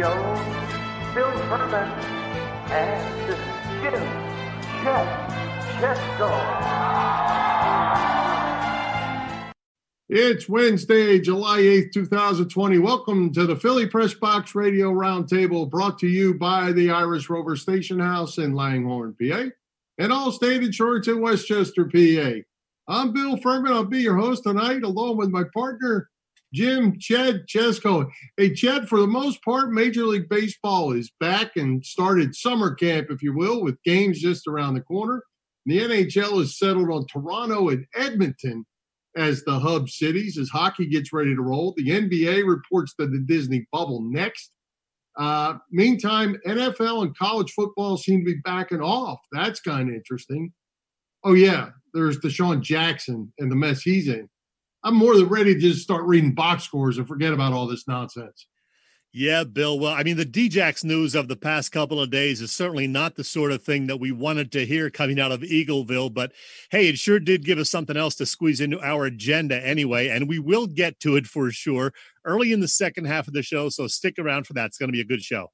Bill Furman and Jim. It's Wednesday, July 8th, 2020. Welcome to the Philly Press Box Radio Roundtable brought to you by the Irish Rover Station House in Langhorne, PA, and Allstate insurance in Westchester, PA. I'm Bill Furman. I'll be your host tonight, along with my partner, Jim Chet Chesko. Hey, Chet, for the most part, Major League Baseball is back and started summer camp, if you will, with games just around the corner. The NHL has settled on Toronto and Edmonton as the hub cities as hockey gets ready to roll. The NBA reports to the Disney bubble next. Uh, meantime, NFL and college football seem to be backing off. That's kind of interesting. Oh, yeah, there's DeSean Jackson and the mess he's in. I'm more than ready to just start reading box scores and forget about all this nonsense. Yeah, Bill. Well, I mean, the Djax news of the past couple of days is certainly not the sort of thing that we wanted to hear coming out of Eagleville, but hey, it sure did give us something else to squeeze into our agenda anyway, and we will get to it for sure early in the second half of the show. So stick around for that. It's going to be a good show.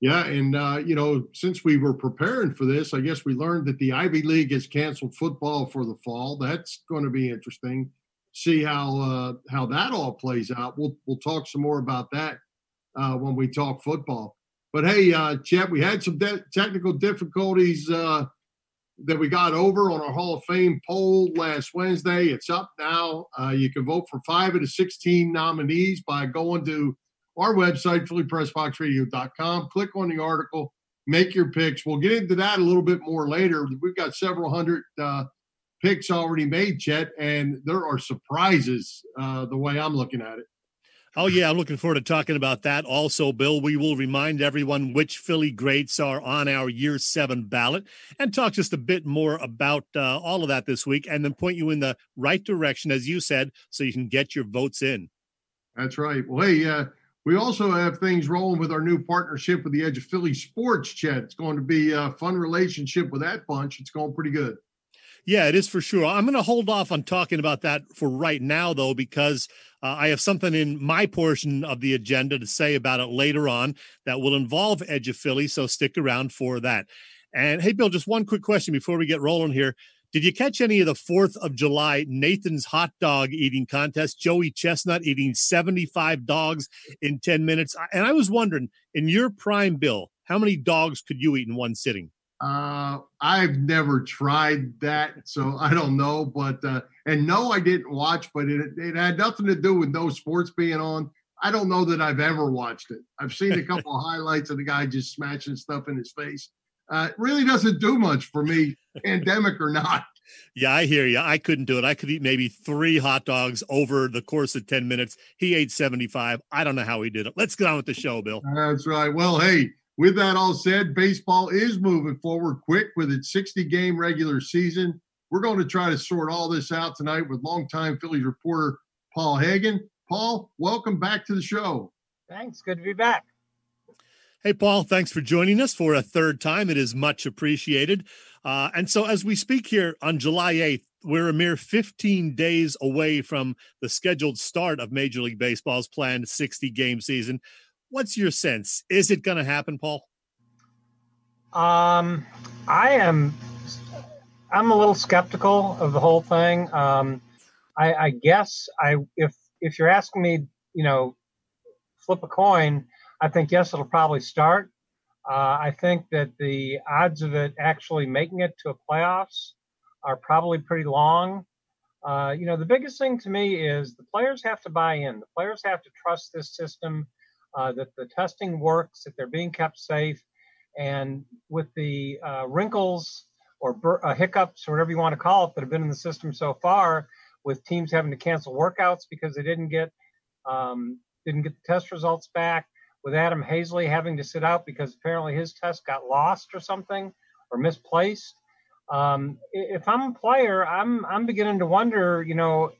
Yeah, and uh, you know, since we were preparing for this, I guess we learned that the Ivy League has canceled football for the fall. That's going to be interesting. See how uh, how that all plays out. We'll we'll talk some more about that uh, when we talk football. But hey, uh, Chet, we had some de- technical difficulties uh, that we got over on our Hall of Fame poll last Wednesday. It's up now. Uh, you can vote for five of the 16 nominees by going to our website, phillypressboxradio.com. Click on the article, make your picks. We'll get into that a little bit more later. We've got several hundred uh, picks already made, Chet, and there are surprises uh, the way I'm looking at it. Oh, yeah. I'm looking forward to talking about that. Also, Bill, we will remind everyone which Philly greats are on our year seven ballot and talk just a bit more about uh, all of that this week and then point you in the right direction, as you said, so you can get your votes in. That's right. Well, hey, uh, we also have things rolling with our new partnership with the Edge of Philly Sports, Chet. It's going to be a fun relationship with that bunch. It's going pretty good. Yeah, it is for sure. I'm going to hold off on talking about that for right now, though, because uh, I have something in my portion of the agenda to say about it later on that will involve Edge of Philly. So stick around for that. And hey, Bill, just one quick question before we get rolling here. Did you catch any of the 4th of July Nathan's hot dog eating contest? Joey Chestnut eating 75 dogs in 10 minutes. And I was wondering, in your prime, Bill, how many dogs could you eat in one sitting? Uh, I've never tried that, so I don't know. But uh, and no, I didn't watch, but it it had nothing to do with no sports being on. I don't know that I've ever watched it. I've seen a couple of highlights of the guy just smashing stuff in his face. Uh, it really doesn't do much for me, pandemic or not. Yeah, I hear you. I couldn't do it. I could eat maybe three hot dogs over the course of 10 minutes. He ate 75. I don't know how he did it. Let's get on with the show, Bill. That's right. Well, hey, with that all said, baseball is moving forward quick with its 60 game regular season. We're going to try to sort all this out tonight with longtime Phillies reporter Paul Hagen. Paul, welcome back to the show. Thanks. Good to be back. Hey, Paul, thanks for joining us for a third time. It is much appreciated. Uh, and so, as we speak here on July 8th, we're a mere 15 days away from the scheduled start of Major League Baseball's planned 60 game season. What's your sense? Is it going to happen, Paul? Um, I am. I'm a little skeptical of the whole thing. Um, I, I guess I if if you're asking me, you know, flip a coin, I think yes, it'll probably start. Uh, I think that the odds of it actually making it to a playoffs are probably pretty long. Uh, you know, the biggest thing to me is the players have to buy in. The players have to trust this system, uh, that the testing works, that they're being kept safe, and with the uh, wrinkles or bur- uh, hiccups or whatever you want to call it that have been in the system so far, with teams having to cancel workouts because they didn't get um, didn't get the test results back, with Adam Haseley having to sit out because apparently his test got lost or something or misplaced. Um, if I'm a player, I'm I'm beginning to wonder, you know,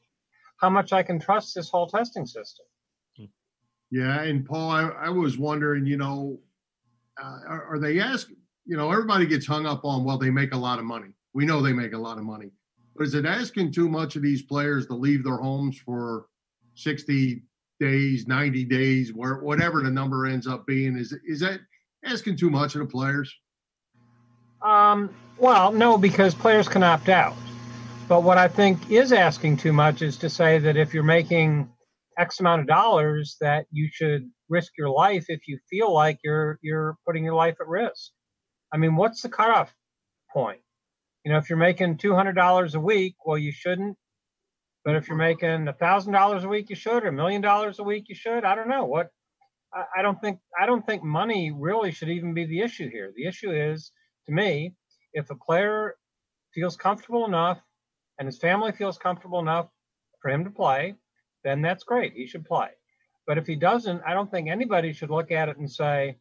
how much I can trust this whole testing system. Yeah, and Paul, I, I was wondering, you know, uh, are, are they asking? You know, everybody gets hung up on well, they make a lot of money. We know they make a lot of money, but is it asking too much of these players to leave their homes for sixty days, ninety days, where whatever the number ends up being? Is is that asking too much of the players? Um, well, no, because players can opt out. But what I think is asking too much is to say that if you're making X amount of dollars, that you should risk your life if you feel like you're you're putting your life at risk. I mean, what's the cutoff point? You know, if you're making two hundred dollars a week, well, you shouldn't. But if you're making a thousand dollars a week, you should, or a million dollars a week, you should. I don't know what. I, I don't think I don't think money really should even be the issue here. The issue is, to me, if a player feels comfortable enough and his family feels comfortable enough for him to play, then that's great. He should play. But if he doesn't, I don't think anybody should look at it and say,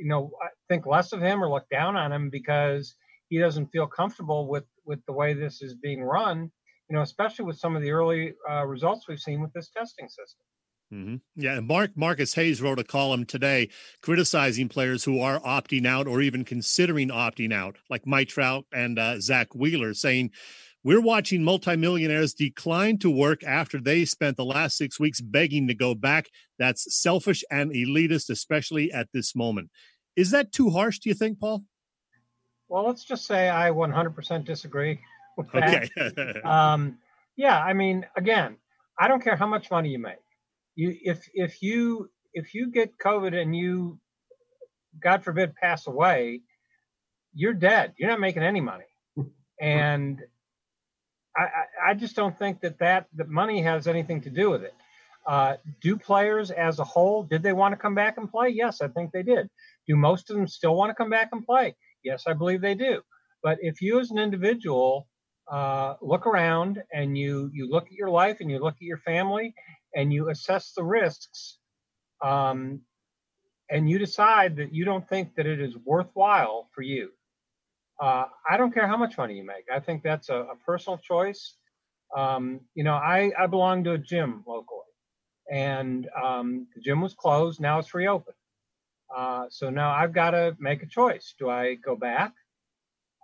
you know, think less of him or look down on him because he doesn't feel comfortable with with the way this is being run. You know, especially with some of the early uh, results we've seen with this testing system. Mm-hmm. Yeah, and Mark Marcus Hayes wrote a column today criticizing players who are opting out or even considering opting out, like Mike Trout and uh, Zack Wheeler, saying we're watching multimillionaires decline to work after they spent the last six weeks begging to go back. That's selfish and elitist, especially at this moment. Is that too harsh, do you think, Paul? Well, let's just say I 100% disagree with that. Okay. um, yeah, I mean, again, I don't care how much money you make. You, if if you if you get COVID and you, God forbid, pass away, you're dead. You're not making any money, and I, I just don't think that that that money has anything to do with it. Uh, do players as a whole did they want to come back and play? Yes, I think they did. Do most of them still want to come back and play? Yes, I believe they do. But if you as an individual uh, look around and you you look at your life and you look at your family and you assess the risks, um, and you decide that you don't think that it is worthwhile for you uh, I don't care how much money you make. I think that's a, a personal choice. Um, you know, I, I belong to a gym locally, and um, the gym was closed. Now it's reopened. Uh, so now I've got to make a choice. Do I go back?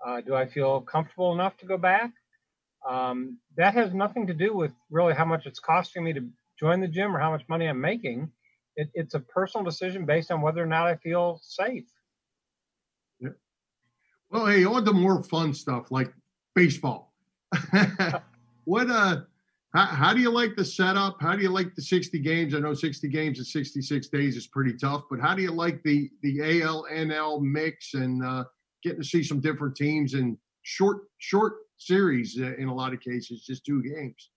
Uh, do I feel comfortable enough to go back? Um, that has nothing to do with really how much it's costing me to join the gym or how much money I'm making. It, it's a personal decision based on whether or not I feel safe. Well, hey, on to more fun stuff like baseball. what uh how, how do you like the setup? How do you like the 60 games? I know 60 games in 66 days is pretty tough, but how do you like the the ALNL mix and uh, getting to see some different teams in short short series uh, in a lot of cases, just two games?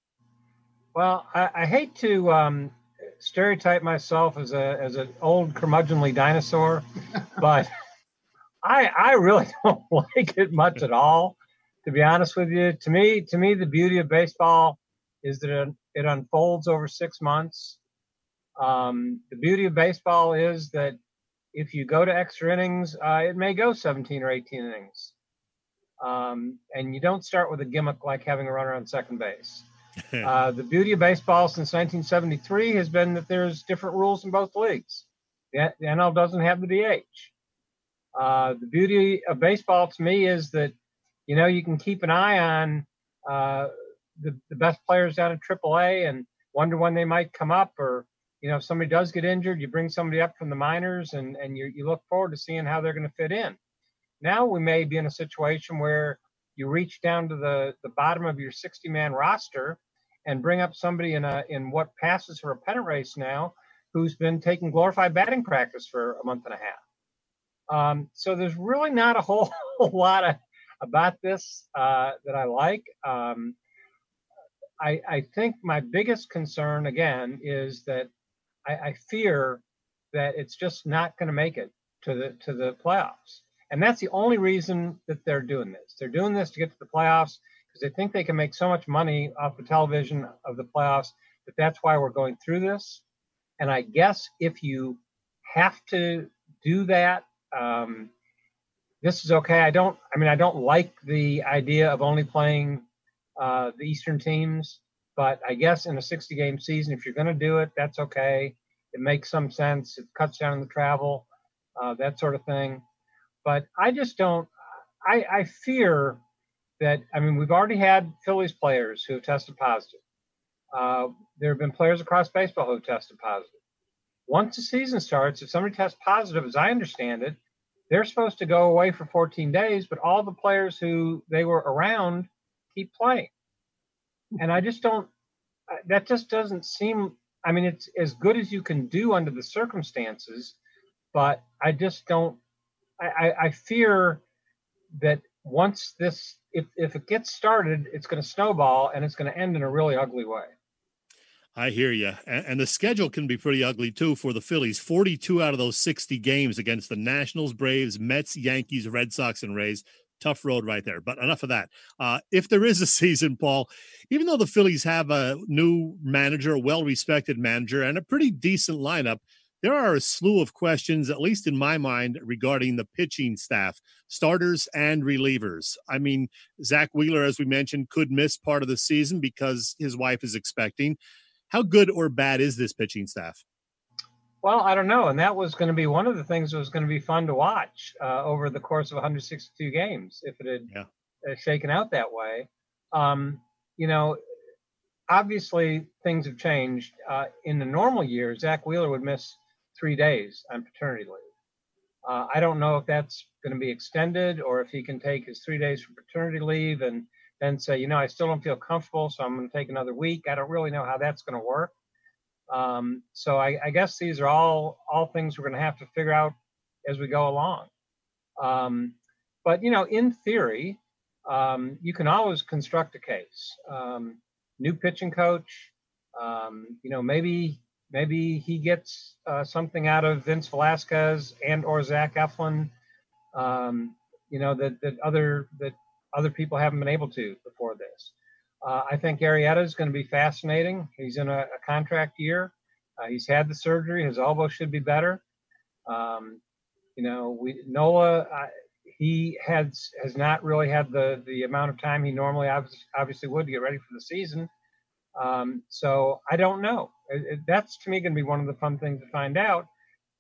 Well, I, I hate to um, stereotype myself as a as an old curmudgeonly dinosaur, but I I really don't like it much at all, to be honest with you. To me, to me, the beauty of baseball is that it, it unfolds over six months. Um, the beauty of baseball is that if you go to extra innings, uh, it may go 17 or 18 innings. Um, and you don't start with a gimmick like having a runner on second base. uh, the beauty of baseball since 1973 has been that there's different rules in both leagues. The, the NL doesn't have the DH. Uh, the beauty of baseball to me is that, you know, you can keep an eye on uh, the, the best players down in AAA and wonder when they might come up or, you know, if somebody does get injured, you bring somebody up from the minors and, and you, you look forward to seeing how they're going to fit in. Now we may be in a situation where you reach down to the, the bottom of your 60 man roster and bring up somebody in a in what passes for a pennant race now who's been taking glorified batting practice for a month and a half. Um, so there's really not a whole, whole lot of, about this uh, that I like. Um, I, I, think my biggest concern again is that I, I fear that it's just not going to make it to the to the playoffs, and that's the only reason that they're doing this. They're doing this to get to the playoffs because they think they can make so much money off the television of the playoffs that that's why we're going through this. And I guess if you have to do that, um, this is okay. I don't. I mean, I don't like the idea of only playing uh, the Eastern teams, but I guess in a 60 game season, if you're going to do it, that's okay. It makes some sense. It cuts down on the travel, uh, that sort of thing. But I just don't. I, I fear that. I mean, we've already had Phillies players who have tested positive. Uh, there have been players across baseball who have tested positive. Once the season starts, if somebody tests positive, as I understand it, they're supposed to go away for 14 days, but all the players who they were around keep playing. And I just don't, that just doesn't seem, I mean, it's as good as you can do under the circumstances, but I just don't, I, I fear that once this, if, if it gets started, it's going to snowball and it's going to end in a really ugly way. I hear you. And, and, the schedule can be pretty ugly too for the Phillies. 42 out of those 60 games against the Nationals, Braves, Mets, Yankees, Red Sox, and Rays. Tough road right there. But enough of that. Uh, if there is a season, Paul, even though the Phillies have a new manager, a well respected manager, and a pretty decent lineup, there are a slew of questions, at least in my mind, regarding the pitching staff, starters and relievers. I mean, Zack Wheeler, as we mentioned, could miss part of the season because his wife is expecting. How good or bad is this pitching staff? Well, I don't know, and that was going to be one of the things that was going to be fun to watch uh, over the course of 162 games if it had yeah. Uh, shaken out that way. Um, you know, obviously things have changed. Uh, in the normal year, Zack Wheeler would miss three days on paternity leave. Uh, I don't know if that's going to be extended or if he can take his three days for paternity leave and then say, you know, I still don't feel comfortable, so I'm going to take another week. I don't really know how that's going to work. Um, so I, I, guess these are all all things we're going to have to figure out as we go along. Um, but you know, in theory, um, you can always construct a case. Um, new pitching coach, um, you know, maybe maybe he gets uh, something out of Vince Velasquez and or Zach Eflin. Um, you know that that other that other people haven't been able to before this. Uh, I think Arrieta is going to be fascinating. He's in a, a contract year. Uh, he's had the surgery. His elbow should be better. Um, you know, we Nola. Uh, he has has not really had the the amount of time he normally obviously, obviously would to get ready for the season. Um, so I don't know. It, it, that's to me going to be one of the fun things to find out.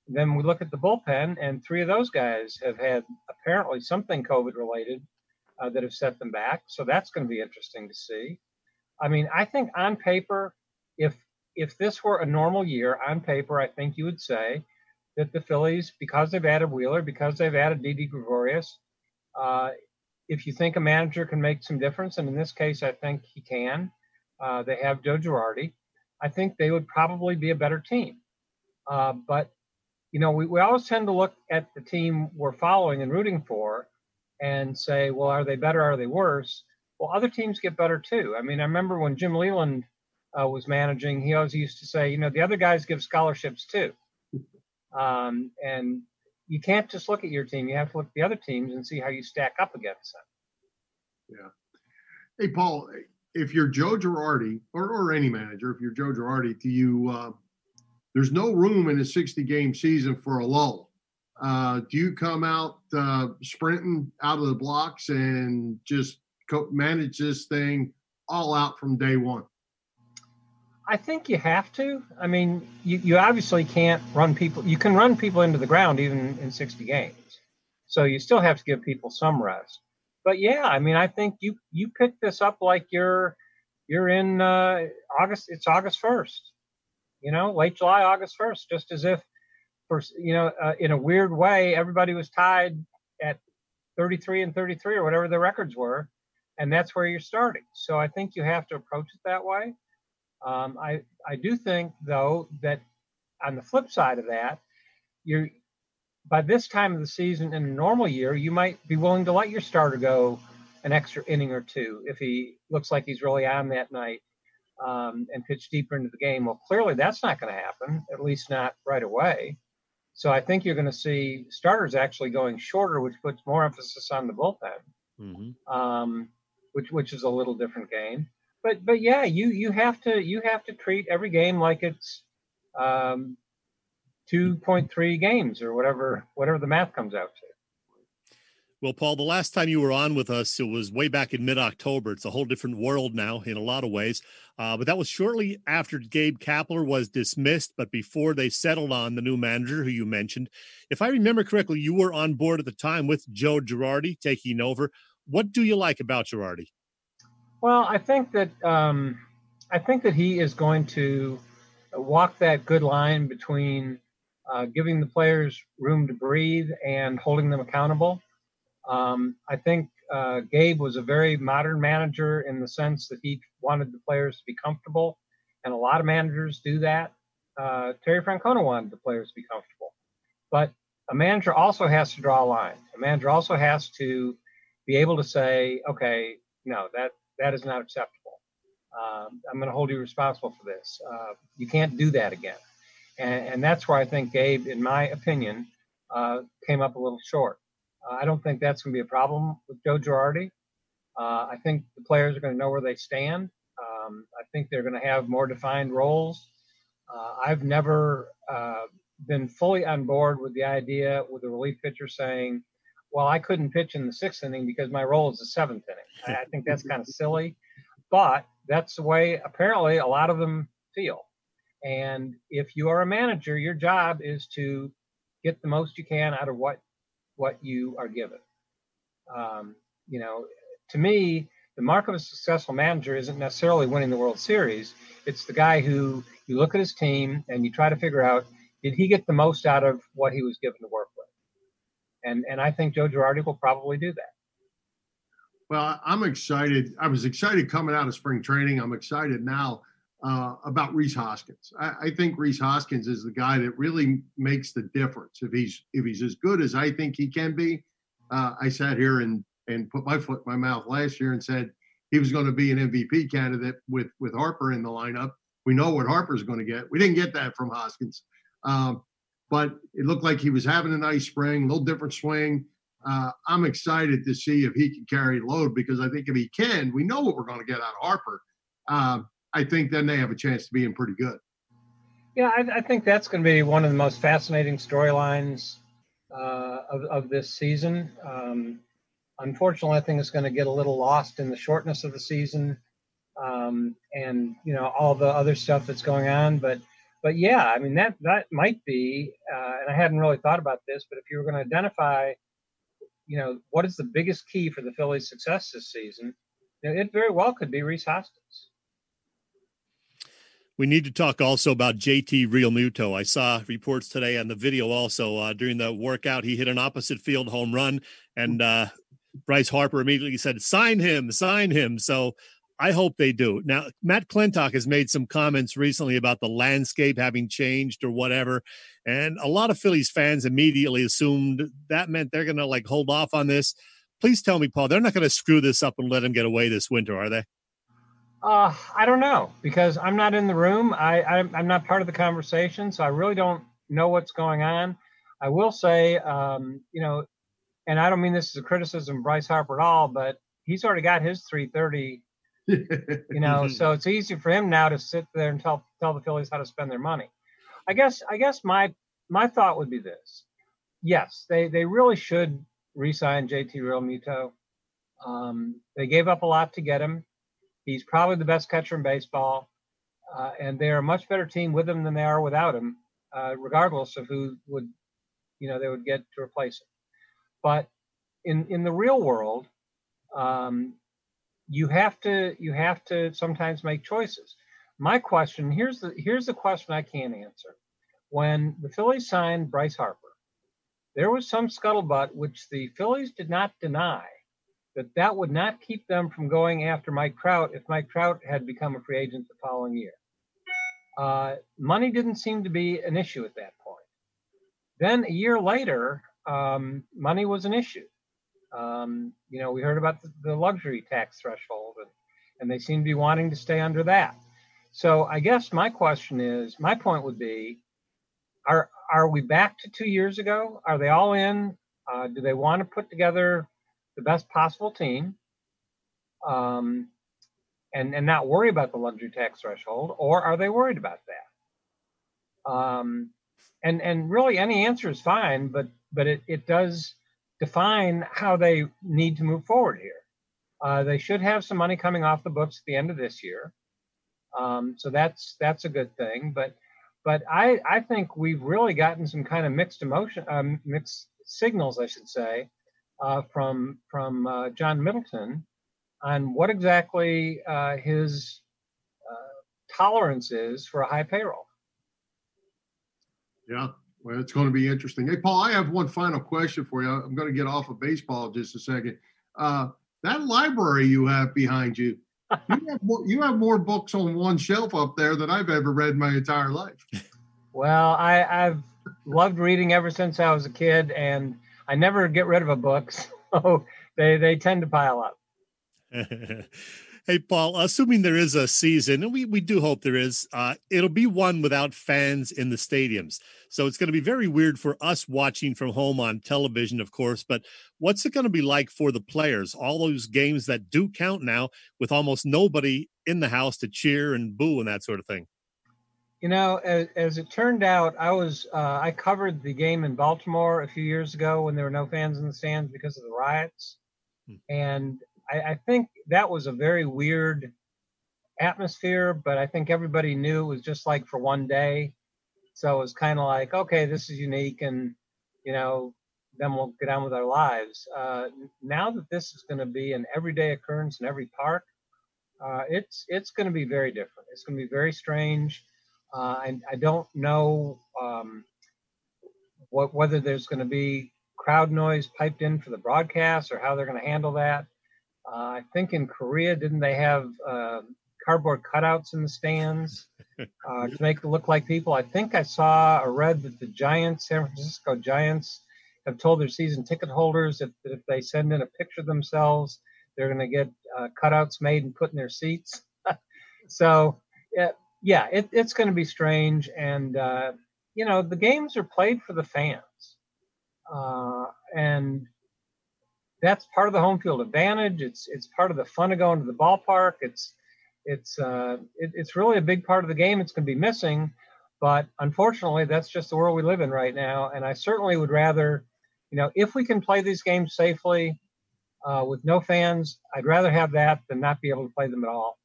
Then we look at the bullpen, and three of those guys have had apparently something COVID related uh, that have set them back. So that's going to be interesting to see. I mean, I think on paper, if if this were a normal year, on paper, I think you would say that the Phillies, because they've added Wheeler, because they've added Didi Gregorius, uh, if you think a manager can make some difference, and in this case, I think he can, uh, they have Joe Girardi. I think they would probably be a better team. Uh, but you know, we, we always tend to look at the team we're following and rooting for and say, well, are they better? Are they worse? Well, other teams get better too. I mean, I remember when Jim Leyland uh, was managing, he always used to say, you know, the other guys give scholarships too. Um, and you can't just look at your team. You have to look at the other teams and see how you stack up against them. Yeah. Hey, Paul, if you're Joe Girardi or, or any manager, if you're Joe Girardi, do you, uh, there's no room in a 60 game season for a lull. Uh, do you come out uh, sprinting out of the blocks and just co- manage this thing all out from day one? I think you have to. I mean, you, you obviously can't run people. You can run people into the ground even in 60 games. So you still have to give people some rest. But yeah, I mean, I think you you pick this up like you're you're in uh, August. It's August 1st. You know, late July, August 1st, just as if, for you know, uh, in a weird way, everybody was tied at 33 and 33 or whatever the records were, and that's where you're starting. So I think you have to approach it that way. Um, I I do think though that on the flip side of that, you're by this time of the season in a normal year, you might be willing to let your starter go an extra inning or two if he looks like he's really on that night um, and pitch deeper into the game. Well, clearly that's not going to happen, at least not right away. So I think you're going to see starters actually going shorter, which puts more emphasis on the bullpen, mm-hmm. um, which which is a little different game. But but yeah, you you have to you have to treat every game like it's um, 2.3 games or whatever whatever the math comes out to. Well, Paul, the last time you were on with us, it was way back in mid October. It's a whole different world now in a lot of ways. Uh, but that was shortly after Gabe Kapler was dismissed, but before they settled on the new manager who you mentioned. If I remember correctly, you were on board at the time with Joe Girardi taking over. What do you like about Girardi? Well, I think that um, I think that he is going to walk that good line between uh, giving the players room to breathe and holding them accountable. Um, I think uh, Gabe was a very modern manager in the sense that he wanted the players to be comfortable, and a lot of managers do that. Uh, Terry Francona wanted the players to be comfortable, but a manager also has to draw a line. A manager also has to be able to say, okay, no, that that is not acceptable. Um, I'm going to hold you responsible for this. Uh, you can't do that again. And, and, that's where I think Gabe, in my opinion, uh, came up a little short. Uh, I don't think that's going to be a problem with Joe Girardi. Uh, I think the players are going to know where they stand. Um, I think they're going to have more defined roles. Uh, I've never uh, been fully on board with the idea with the relief pitcher saying, well, I couldn't pitch in the sixth inning because my role is the seventh inning. I think that's kind of silly, but that's the way apparently a lot of them feel. And if you are a manager, your job is to get the most you can out of what what you are given. Um, you know, to me, the mark of a successful manager isn't necessarily winning the World Series. It's the guy who you look at his team and you try to figure out did he get the most out of what he was given to work with. And and I think Joe Girardi will probably do that. Well, I'm excited. I was excited coming out of spring training. I'm excited now uh, about Rhys Hoskins. I, I, think Rhys Hoskins is the guy that really makes the difference. If he's if he's as good as I think he can be, uh, I sat here and and put my foot in my mouth last year and said he was going to be an MVP candidate with with Harper in the lineup. We know what Harper's going to get. We didn't get that from Hoskins, um, but it looked like he was having a nice spring, a little different swing. Uh, I'm excited to see if he can carry load because I think if he can, we know what we're going to get out of Harper. Um, I think then they have a chance to being pretty good. Yeah, I, I think that's going to be one of the most fascinating storylines uh, of, of this season. Um, unfortunately, I think it's going to get a little lost in the shortness of the season um, and you know all the other stuff that's going on. But but yeah, I mean that that might be, uh, and I hadn't really thought about this, but if you were going to identify, you know, what is the biggest key for the Phillies' success this season, it very well could be Rhys Hoskins. We need to talk also about JT Realmuto. I saw reports today on the video also uh, during the workout. He hit an opposite field home run, and uh, Bryce Harper immediately said, "Sign him, sign him." So I hope they do. Now, Matt Klentak has made some comments recently about the landscape having changed or whatever, and a lot of Phillies fans immediately assumed that meant they're going to like hold off on this. Please tell me, Paul, they're not going to screw this up and let him get away this winter, are they? Uh, I don't know because I'm not in the room. I, I'm, I'm not part of the conversation, so I really don't know what's going on. I will say, um, you know, and I don't mean this as a criticism of Bryce Harper at all, but he's already got his 330. you know, so it's easy for him now to sit there and tell tell the Phillies how to spend their money. I guess I guess my my thought would be this: yes, they they really should re-sign JT Realmuto. Um, they gave up a lot to get him. He's probably the best catcher in baseball, uh, and they're a much better team with him than they are without him, uh, regardless of who would, you know, they would get to replace him. But in in the real world, um, you have to you have to sometimes make choices. my question here's the here's the question I can't answer. When the Phillies signed Bryce Harper, there was some scuttlebutt which the Phillies did not deny that that would not keep them from going after Mike Trout if Mike Trout had become a free agent the following year. Uh, money didn't seem to be an issue at that point. Then a year later, um, money was an issue. Um, you know, we heard about the, the luxury tax threshold, and, and they seem to be wanting to stay under that. So I guess my question is, my point would be, are are we back to two years ago? Are they all in? Uh, do they want to put together the best possible team, um, and and not worry about the luxury tax threshold, or are they worried about that? Um, and and really, any answer is fine, but but it it does define how they need to move forward here. Uh, they should have some money coming off the books at the end of this year, um, so that's that's a good thing. But but I I think we've really gotten some kind of mixed emotion, um, mixed signals, I should say, from from uh, John Middleton on what exactly uh, his uh, tolerance is for a high payroll. Yeah, well, it's going to be interesting. Hey, Paul, I have one final question for you. I'm going to get off of baseball just a second. Uh, that library you have behind you, you have, more, you have more books on one shelf up there than I've ever read my entire life. Well, I, I've loved reading ever since I was a kid, and I never get rid of a book, so they they tend to pile up. hey, Paul, assuming there is a season, and we, we do hope there is, uh, it'll be one without fans in the stadiums. So it's going to be very weird for us watching from home on television, of course. But what's it going to be like for the players? All those games that do count now with almost nobody in the house to cheer and boo and that sort of thing. You know, as, as it turned out, I was uh, I covered the game in Baltimore a few years ago when there were no fans in the stands because of the riots, hmm. and I, I think that was a very weird atmosphere. But I think everybody knew it was just like for one day, so it was kind of like, okay, this is unique, and you know, then we'll get on with our lives. Uh, now that this is going to be an everyday occurrence in every park, uh, it's it's going to be very different. It's going to be very strange. Uh, I, I, don't know um, what, whether there's going to be crowd noise piped in for the broadcast or how they're going to handle that. Uh, I think in Korea, didn't they have uh, cardboard cutouts in the stands uh, to make it look like people? I think I saw or read that the Giants, San Francisco Giants, have told their season ticket holders if, if they send in a picture of themselves, they're going to get uh, cutouts made and put in their seats. so yeah, yeah, it, it's going to be strange. And, uh, you know, the games are played for the fans. Uh, and that's part of the home field advantage. It's, it's part of the fun of going to the ballpark. It's, it's, uh, it, it's really a big part of the game. It's going to be missing. But unfortunately, that's just the world we live in right now. And I certainly would rather, you know, if we can play these games safely uh, with no fans, I'd rather have that than not be able to play them at all.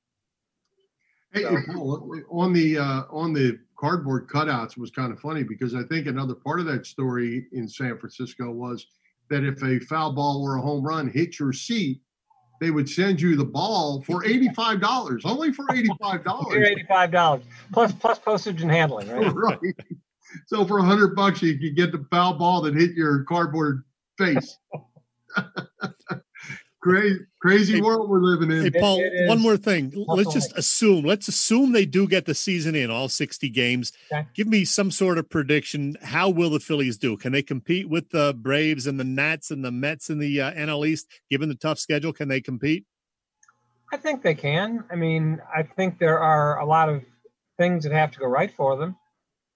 Hey, so. Paul, on the uh, on the cardboard cutouts was kind of funny because I think another part of that story in San Francisco was that if a foul ball or a home run hit your seat, they would send you the ball for eighty-five dollars, only for eighty-five dollars. eighty-five dollars plus plus postage and handling, right? right. So for a hundred bucks, you could get the foul ball that hit your cardboard face. crazy, crazy hey, world we're living in. Hey, Paul, one more thing. Let's just assume. Let's assume they do get the season in all sixty games. Okay. Give me some sort of prediction. How will the Phillies do? Can they compete with the Braves and the Nats and the Mets in the uh, NL East? Given the tough schedule, can they compete? I think they can. I mean, I think there are a lot of things that have to go right for them.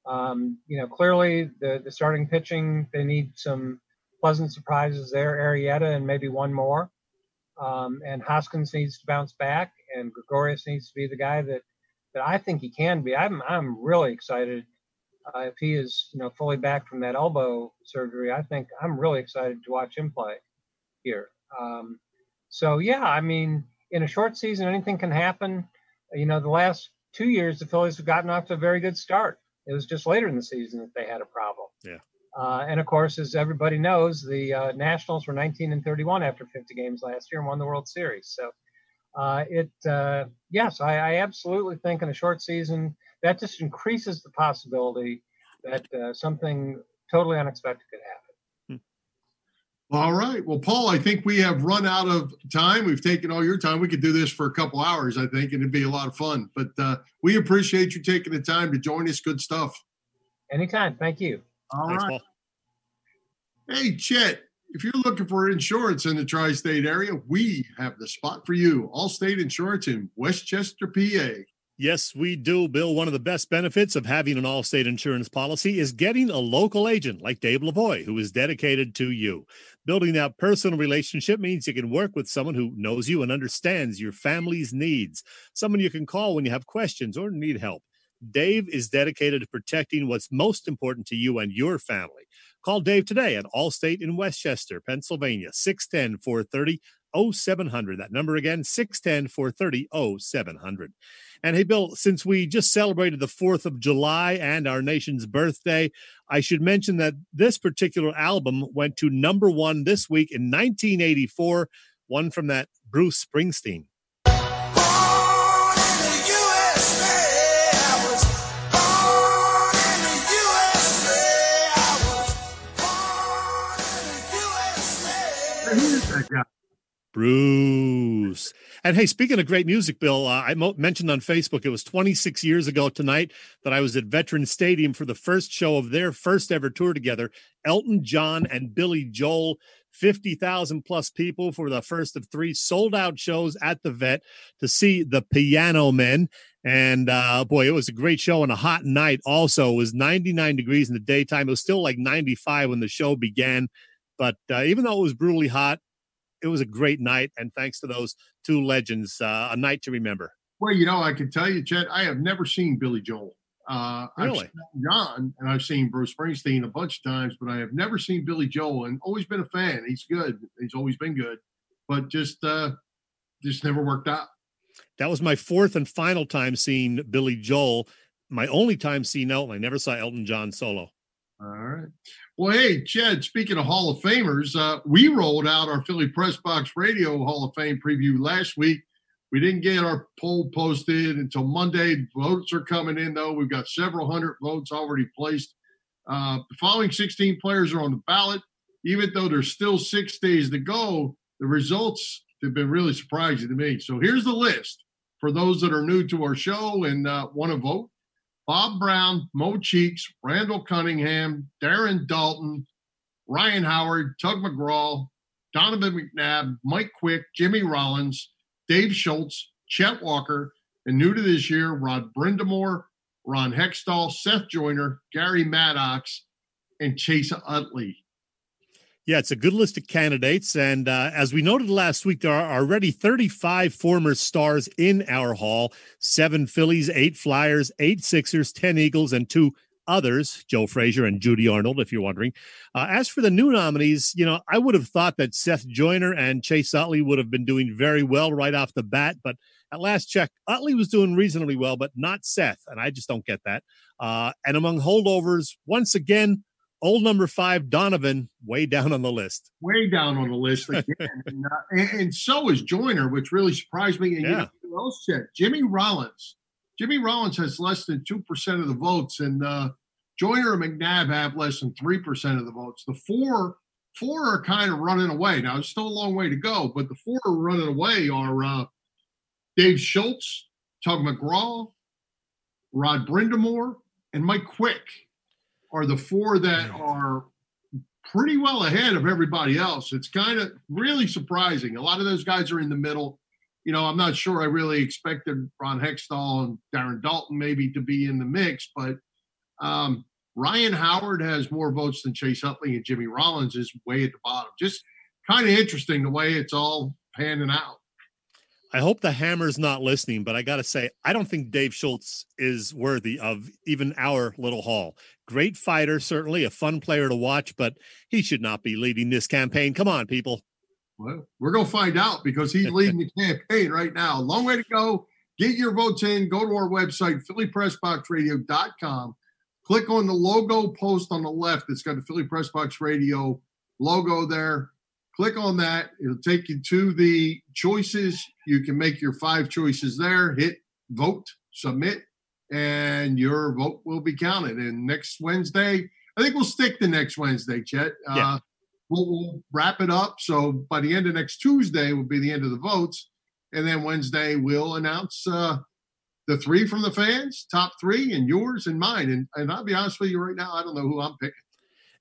Um, you know, clearly the the starting pitching they need some pleasant surprises there. Arrieta and maybe one more. Um, and Hoskins needs to bounce back, and Gregorius needs to be the guy that that I think he can be. I'm I'm really excited uh, if he is you know fully back from that elbow surgery. I think I'm really excited to watch him play here. Um, so yeah, I mean, in a short season, anything can happen. You know, the last two years, the Phillies have gotten off to a very good start. It was just later in the season that they had a problem. Yeah. Uh, and of course, as everybody knows, the uh, Nationals were 19 and 31 after 50 games last year and won the World Series. So uh, it uh, yes, I, I, absolutely think in a short season that just increases the possibility that uh, something totally unexpected could happen. All right. Well, Paul, I think we have run out of time. We've taken all your time. We could do this for a couple hours, I think, and it'd be a lot of fun. But uh, we appreciate you taking the time to join us. Good stuff. Anytime. Thank you. All Thanks, right. Hey, Chet, if you're looking for insurance in the tri state area, we have the spot for you. Allstate Insurance in Westchester, PA. Yes, we do, Bill. One of the best benefits of having an Allstate insurance policy is getting a local agent like Dave Lavoie, who is dedicated to you. Building that personal relationship means you can work with someone who knows you and understands your family's needs, someone you can call when you have questions or need help. Dave is dedicated to protecting what's most important to you and your family. Call Dave today at Allstate in Westchester, Pennsylvania, 610 430 0700. That number again, 610 430 0700. And hey, Bill, since we just celebrated the 4th of July and our nation's birthday, I should mention that this particular album went to number one this week in 1984, one from that Bruce Springsteen. Bruce. And hey, speaking of great music, Bill, uh, I mo- mentioned on Facebook it was 26 years ago tonight that I was at Veterans Stadium for the first show of their first ever tour together. Elton John and Billy Joel, 50,000 plus people for the first of three sold out shows at the Vet to see the Piano Men. And uh, boy, it was a great show and a hot night. Also, it was 99 degrees in the daytime. It was still like 95 when the show began. But uh, even though it was brutally hot, it was a great night, and thanks to those two legends, uh, a night to remember. Well, you know, I can tell you, Chet, I have never seen Billy Joel. Uh, really? I've John and I've seen Bruce Springsteen a bunch of times, but I have never seen Billy Joel and always been a fan. He's good. He's always been good, but just uh, just never worked out. That was my fourth and final time seeing Billy Joel. My only time seeing Elton. I never saw Elton John solo. All right. Well, hey, Chet, speaking of Hall of Famers, uh, we rolled out our Philly Press Box Radio Hall of Fame preview last week. We didn't get our poll posted until Monday. Votes are coming in, though. We've got several hundred votes already placed. Uh, the following 16 players are on the ballot. Even though there's still six days to go, the results have been really surprising to me. So here's the list for those that are new to our show and uh, want to vote. Bob Brown, Mo Cheeks, Randall Cunningham, Darren Daulton, Ryan Howard, Tug McGraw, Donovan McNabb, Mike Quick, Jimmy Rollins, Dave Schultz, Chet Walker, and new to this year, Rod Brind'Amour, Ron Hextall, Seth Joyner, Gary Maddox, and Chase Utley. Yeah, it's a good list of candidates. And uh, as we noted last week, there are already 35 former stars in our hall seven Phillies, eight Flyers, eight Sixers, 10 Eagles, and two others, Joe Frazier and Judy Arnold, if you're wondering. Uh, as for the new nominees, you know, I would have thought that Seth Joyner and Chase Utley would have been doing very well right off the bat. But at last check, Utley was doing reasonably well, but not Seth. And I just don't get that. Uh, and among holdovers, once again, old number five, Donovan, way down on the list. Way down on the list again. and, uh, and, and, so is Joyner, which really surprised me. And yeah. you know said? Jimmy Rollins. Jimmy Rollins has less than 2% of the votes, and uh, Joyner and McNabb have less than 3% of the votes. The four four are kind of running away. Now, it's still a long way to go, but the four are running away are uh, Dave Schultz, Tug McGraw, Rod Brind'Amour, and Mike Quick are the four that are pretty well ahead of everybody else. It's kind of really surprising. A lot of those guys are in the middle. You know, I'm not sure I really expected Ron Hextall and Darren Daulton maybe to be in the mix, but um, Ryan Howard has more votes than Chase Utley and Jimmy Rollins is way at the bottom. Just kind of interesting the way it's all panning out. I hope the hammer's not listening, but I got to say, I don't think Dave Schultz is worthy of even our little hall. Great fighter, certainly a fun player to watch, but he should not be leading this campaign. Come on, people. Well, we're going to find out because he's leading the campaign right now. Long way to go. Get your votes in. Go to our website, phillypressboxradio.com. Click on the logo post on the left. It's got the Philly Press Box Radio logo there click on that. It'll take you to the choices. You can make your five choices there. Hit vote, submit, and your vote will be counted. And next Wednesday, I think we'll stick to next Wednesday, Chet. Yeah. Uh, we'll, we'll wrap it up. So by the end of next Tuesday will be the end of the votes. And then Wednesday, we'll announce uh, the three from the fans, top three, and yours and mine. And, and I'll be honest with you right now, I don't know who I'm picking.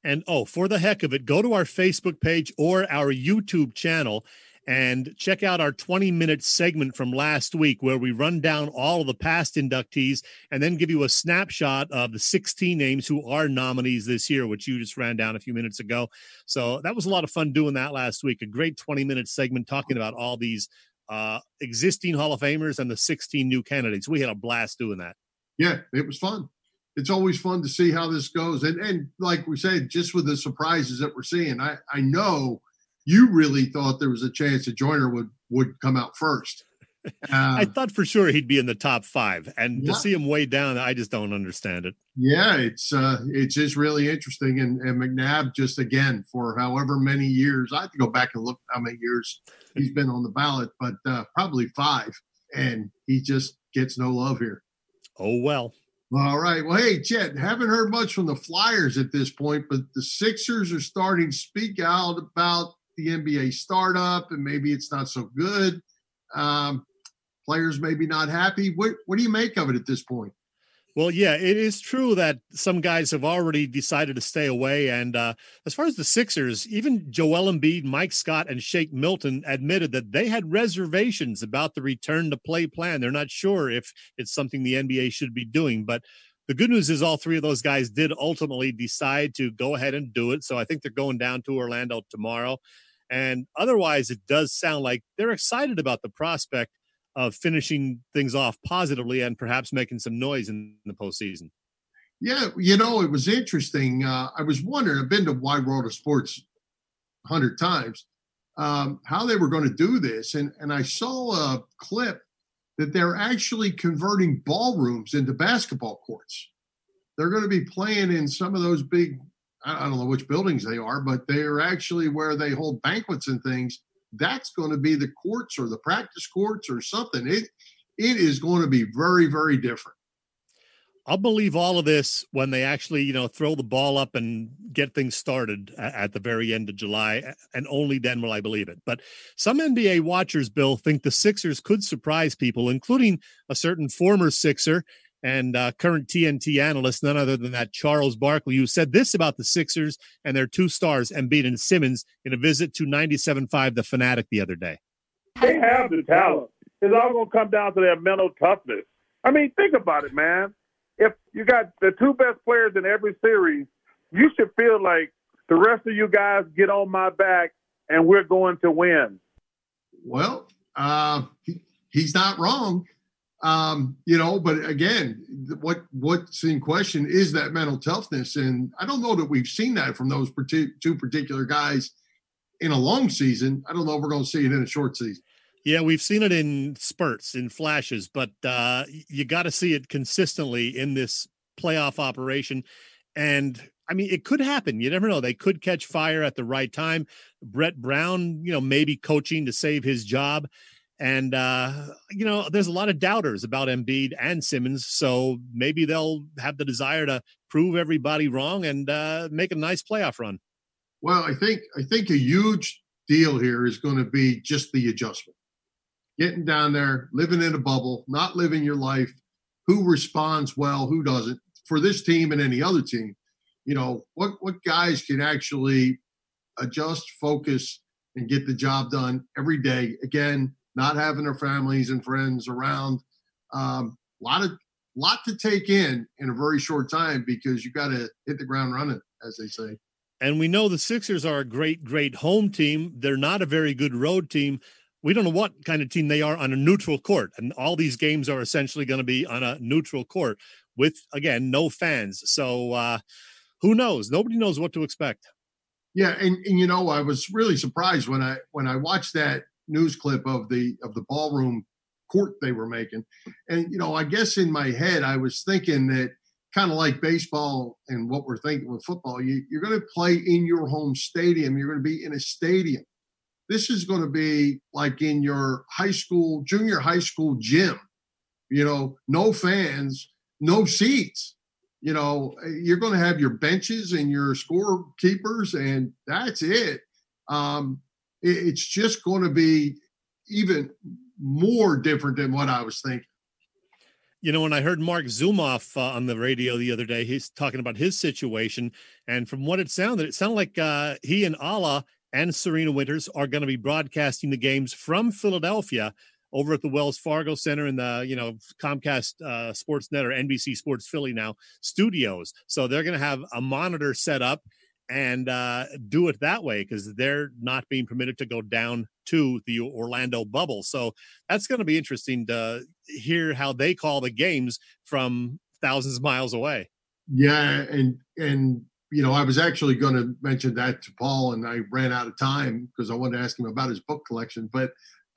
And oh, for the heck of it, go to our Facebook page or our YouTube channel and check out our 20 minute segment from last week where we run down all of the past inductees and then give you a snapshot of the 16 names who are nominees this year, which you just ran down a few minutes ago. So that was a lot of fun doing that last week. A great 20 minute segment talking about all these uh, existing Hall of Famers and the 16 new candidates. We had a blast doing that. Yeah, it was fun. It's always fun to see how this goes. And and like we said, just with the surprises that we're seeing, I, I know you really thought there was a chance that Joyner would would come out first. I Uh, thought for sure he'd be in the top five, and Yeah. to see him way down, I just don't understand it. yeah, it's uh, it's just really interesting. And, and McNabb just again for however many years, I have to go back and look how many years he's been on the ballot, but uh, probably five, and he just gets no love here. Oh well. All right. Well, hey, Chet, haven't heard much from the Flyers at this point, but the Sixers are starting to speak out about the NBA startup and maybe it's not so good. Um, players maybe not happy. What what do you make of it at this point? Well, yeah, it is true that some guys have already decided to stay away. And uh, as far as the Sixers, even Joel Embiid, Mike Scott, and Shake Milton admitted that they had reservations about the return to play plan. They're not sure if it's something the NBA should be doing. But the good news is all three of those guys did ultimately decide to go ahead and do it. So I think they're going down to Orlando tomorrow. And otherwise, it does sound like they're excited about the prospect of finishing things off positively and perhaps making some noise in the postseason. Yeah, you know, it was interesting. Uh, I was wondering, I've been to Wide World of Sports a hundred times, um, how they were going to do this. And, and I saw a clip that they're actually converting ballrooms into basketball courts. They're going to be playing in some of those big, I don't know which buildings they are, but they're actually where they hold banquets and things. That's going to be the courts or the practice courts or something. It it is going to be very, very different. I'll believe all of this when they actually, you know, throw the ball up and get things started at the very end of July, and only then will I believe it. But some NBA watchers, Bill, think the Sixers could surprise people, including a certain former Sixer and uh, current TNT analyst, none other than that Charles Barkley, who said this about the Sixers and their two stars, Embiid and Simmons, in a visit to 97.5 The Fanatic the other day. They have the talent. It's all going to come down to their mental toughness. I mean, think about it, man. If you got the two best players in every series, you should feel like the rest of you guys get on my back and we're going to win. Well, uh, he, he's not wrong. Um, you know, but again, what what's in question is that mental toughness, and I don't know that we've seen that from those two particular guys in a long season. I don't know if we're going to see it in a short season. Yeah, we've seen it in spurts, in flashes, but uh, you got to see it consistently in this playoff operation. And I mean, it could happen. You never know. They could catch fire at the right time. Brett Brown, you know, maybe coaching to save his job. And, uh, you know, there's a lot of doubters about Embiid and Simmons. So maybe they'll have the desire to prove everybody wrong and uh, make a nice playoff run. Well, I think I think a huge deal here is going to be just the adjustment. Getting down there, living in a bubble, not living your life. Who responds well, who doesn't? For this team and any other team, you know what what guys can actually adjust, focus, and get the job done every day. Again, not having their families and friends around. Um, a lot of lot to take in in a very short time because you got to hit the ground running, as they say. And we know the Sixers are a great, great home team. They're not a very good road team. We don't know what kind of team they are on a neutral court. And all these games are essentially going to be on a neutral court with, again, no fans. So uh, who knows? Nobody knows what to expect. Yeah, and, and you know, I was really surprised when I when I watched that news clip of the of the ballroom court they were making. And you know, I guess in my head I was thinking that kind of like baseball and what we're thinking with football, you, you're going to play in your home stadium. You're going to be in a stadium. this is going to be like in your high school, junior high school gym. You know, no fans, no seats. You know, you're going to have your benches and your scorekeepers, and that's it. Um, it's just going to be even more different than what I was thinking. You know, when I heard Marc Zumoff uh, on the radio the other day, he's talking about his situation, and from what it sounded, it sounded like uh, he and Alaa and Serena Winters are going to be broadcasting the games from Philadelphia over at the Wells Fargo Center in the you know Comcast uh, Sportsnet or NBC Sports Philly now studios. So they're going to have a monitor set up and uh, do it that way because they're not being permitted to go down to the Orlando bubble. So that's going to be interesting to hear how they call the games from thousands of miles away. Yeah, and and you know I was actually going to mention that to Paul, and I ran out of time because I wanted to ask him about his book collection. But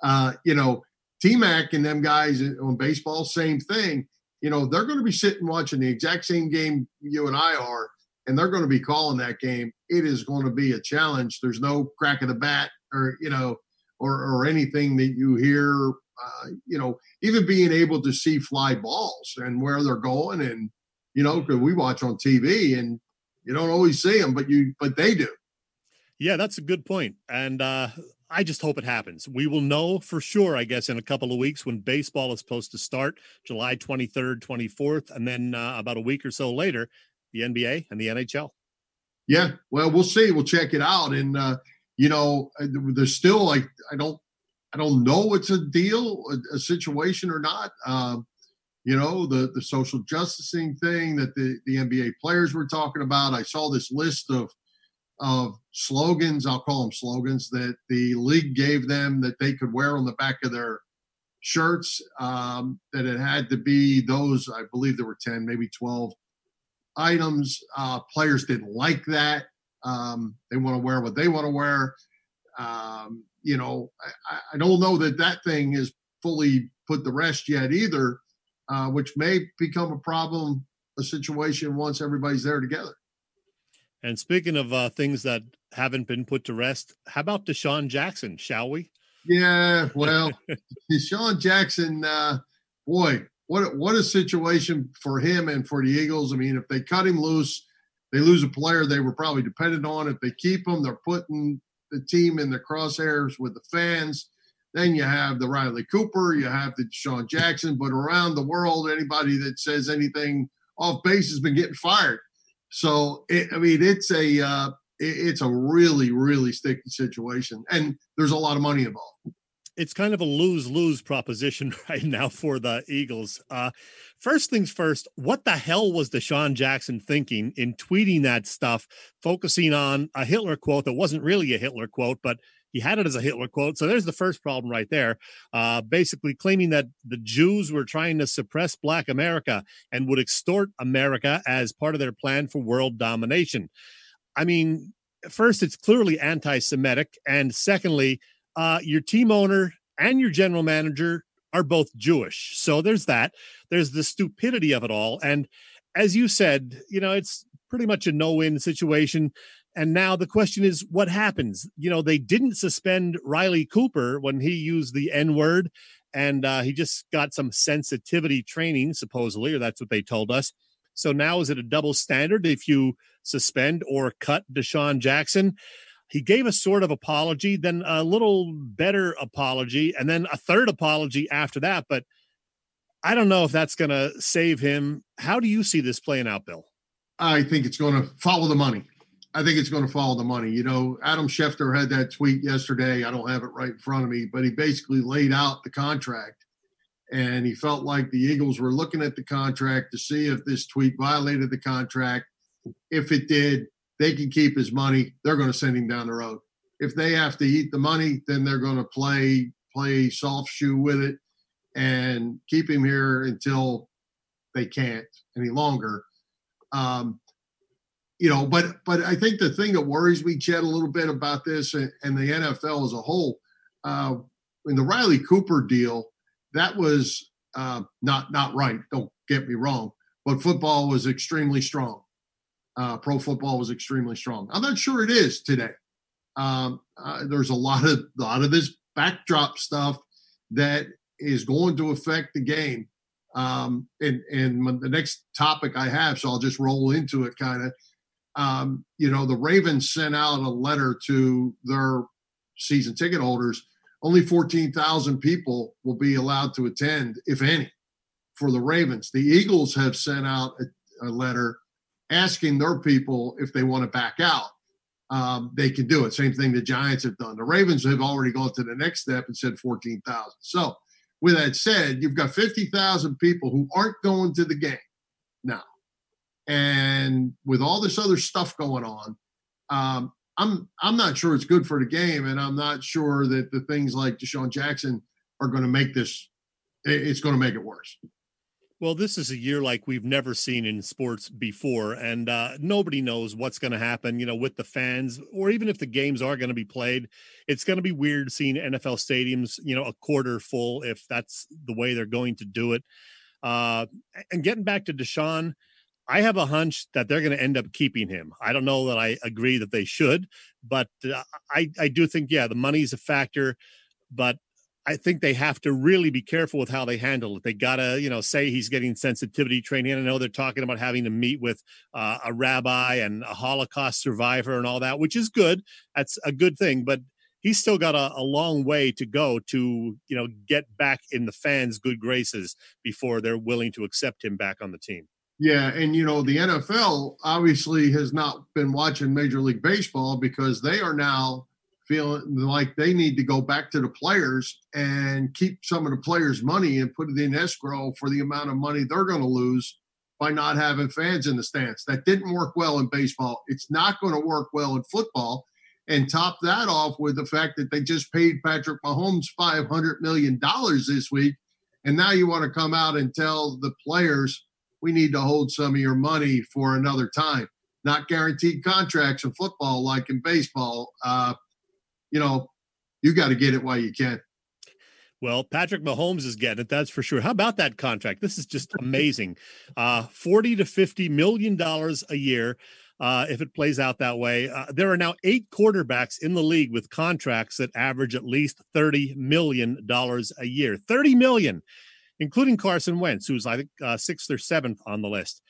uh, you know, T Mac and them guys on baseball, same thing. You know, they're going to be sitting watching the exact same game you and I are, and they're going to be calling that game. It is going to be a challenge. There's no crack of the bat, or you know, or or anything that you hear. Uh, you know, even being able to see fly balls and where they're going, and you know, because we watch on TV and you don't always see them, but you but they do. Yeah, that's a good. And uh, I just hope it happens. We will know for sure, I guess, in a couple of weeks when baseball is supposed to start, July 23rd, 24th, and then uh, about a week or so later, the NBA and the NHL. Yeah, well, we'll see. We'll check it out, and uh, you know, uh, there's still like I don't, I don't know it's a deal, a, a situation or not. Um, you know, the the social justicing thing that the the NBA players were talking about. I saw this list of of slogans, I'll call them slogans, that the league gave them that they could wear on the back of their shirts. Um, that it had to be those, I believe there were 10, maybe 12 items. Uh, players didn't like that. Um, they want to wear what they want to wear. Um, you know, I, I, don't know that that thing is fully put the rest yet either, uh, which may become a problem, a situation once everybody's there together. And speaking of uh, things that haven't been put to rest, how about DeSean Jackson, shall we? Yeah, well, DeSean Jackson, uh, boy, what what a situation for him and for the Eagles. I mean, if they cut him loose, they lose a player they were probably dependent on. If they keep him, they're putting the team in the crosshairs with the fans. Then you have the Riley Cooper, you have the DeSean Jackson, but around the world, anybody that says anything off base has been getting fired. So it, I mean, it's a uh, it, it's a really really sticky situation, and there's a lot of money involved. It's kind of a lose lose proposition right now for the Eagles. Uh, first things first, what the hell was DeSean Jackson thinking in tweeting that stuff, focusing on a Hitler quote that wasn't really a Hitler quote, but he had it as a Hitler quote. So there's the first problem right there. Uh, basically claiming that the Jews were trying to suppress Black America and would extort America as part of their plan for world domination. I mean, first, it's clearly anti Semitic. And secondly, uh, your team owner and your general manager are both Jewish. So there's that. There's the stupidity of it all. And as you said, you know, it's pretty much a no win situation. And now the question is, what happens? You know, they didn't suspend Riley Cooper when he used the N word, and uh, he just got some sensitivity training, supposedly, or that's what they told us. So now is it a double standard if you suspend or cut DeSean Jackson? He gave a sort of apology, then a little better apology, and then a third apology after that. But I don't know if that's going to save him. How do you see this playing out, Bill? I think it's going to follow the money. I think it's going to follow the money. You know, Adam Schefter had that tweet yesterday. I don't have it right in front of me, but he basically laid out the contract and he felt like the Eagles were looking at the contract to see if this tweet violated the contract. If it did, they can keep his money. They're going to send him down the road. If they have to eat the money, then they're going to play play soft shoe with it and keep him here until they can't any longer. Um, you know, but but I think the thing that worries me, Chet, a little bit about this and, and the NFL as a whole, uh, in the Riley Cooper deal, that was uh, not not right. Don't get me wrong, but football was extremely strong. Uh, pro football was extremely strong. I'm not sure it is today. Um, uh, there's a lot of a lot of this backdrop stuff that is going to affect the game. Um, and and the next topic I have, so I'll just roll into it kind of. Um, you know, the Ravens sent out a letter to their season ticket holders. Only 14,000 people will be allowed to attend, if any, for the Ravens. The Eagles have sent out a, a letter asking their people if they want to back out. Um, they can do it. Same thing the Giants have done. The Ravens have already gone to the next step and said 14,000. So, with that said, you've got 50,000 people who aren't going to the game now. And with all this other stuff going on, um, I'm I'm not sure it's good for the game, and I'm not sure that the things like DeSean Jackson are going to make this. It's going to make it worse. Well, this is a year like we've never seen in sports before, and uh, nobody knows what's going to happen. You know, with the fans, or even if the games are going to be played, it's going to be weird seeing NFL stadiums, you know, a quarter full if that's the way they're going to do it. Uh, and getting back to DeSean, I have a hunch that they're going to end up keeping him. I don't know that I agree that they should, but uh, I I do think yeah, the money's a factor, but I think they have to really be careful with how they handle it. They gotta, you know, say he's getting sensitivity training. I know they're talking about having to meet with uh, a rabbi and a Holocaust survivor and all that, which is good. That's a good thing, but he's still got a, a long way to go to, you know, get back in the fans' good graces before they're willing to accept him back on the team. Yeah, and you know the NFL obviously has not been watching Major League Baseball because they are now feeling like they need to go back to the players and keep some of the players' money and put it in escrow for the amount of money they're going to lose by not having fans in the stands. That didn't work well in baseball. It's not going to work well in football. And top that off with the fact that they just paid Patrick Mahomes $500 million this week. And now you want to come out and tell the players, we need to hold some of your money for another time. Not guaranteed contracts in football like in baseball. Uh, you know, you got to get it while you can. Well, Patrick Mahomes is getting it, that's for sure. How about that contract? This is just amazing. Uh, 40 to 50 million dollars a year. Uh, if it plays out that way, uh, there are now eight quarterbacks in the league with contracts that average at least $30 million a year. 30 million including Carson Wentz, who's I think uh, sixth or seventh on the list.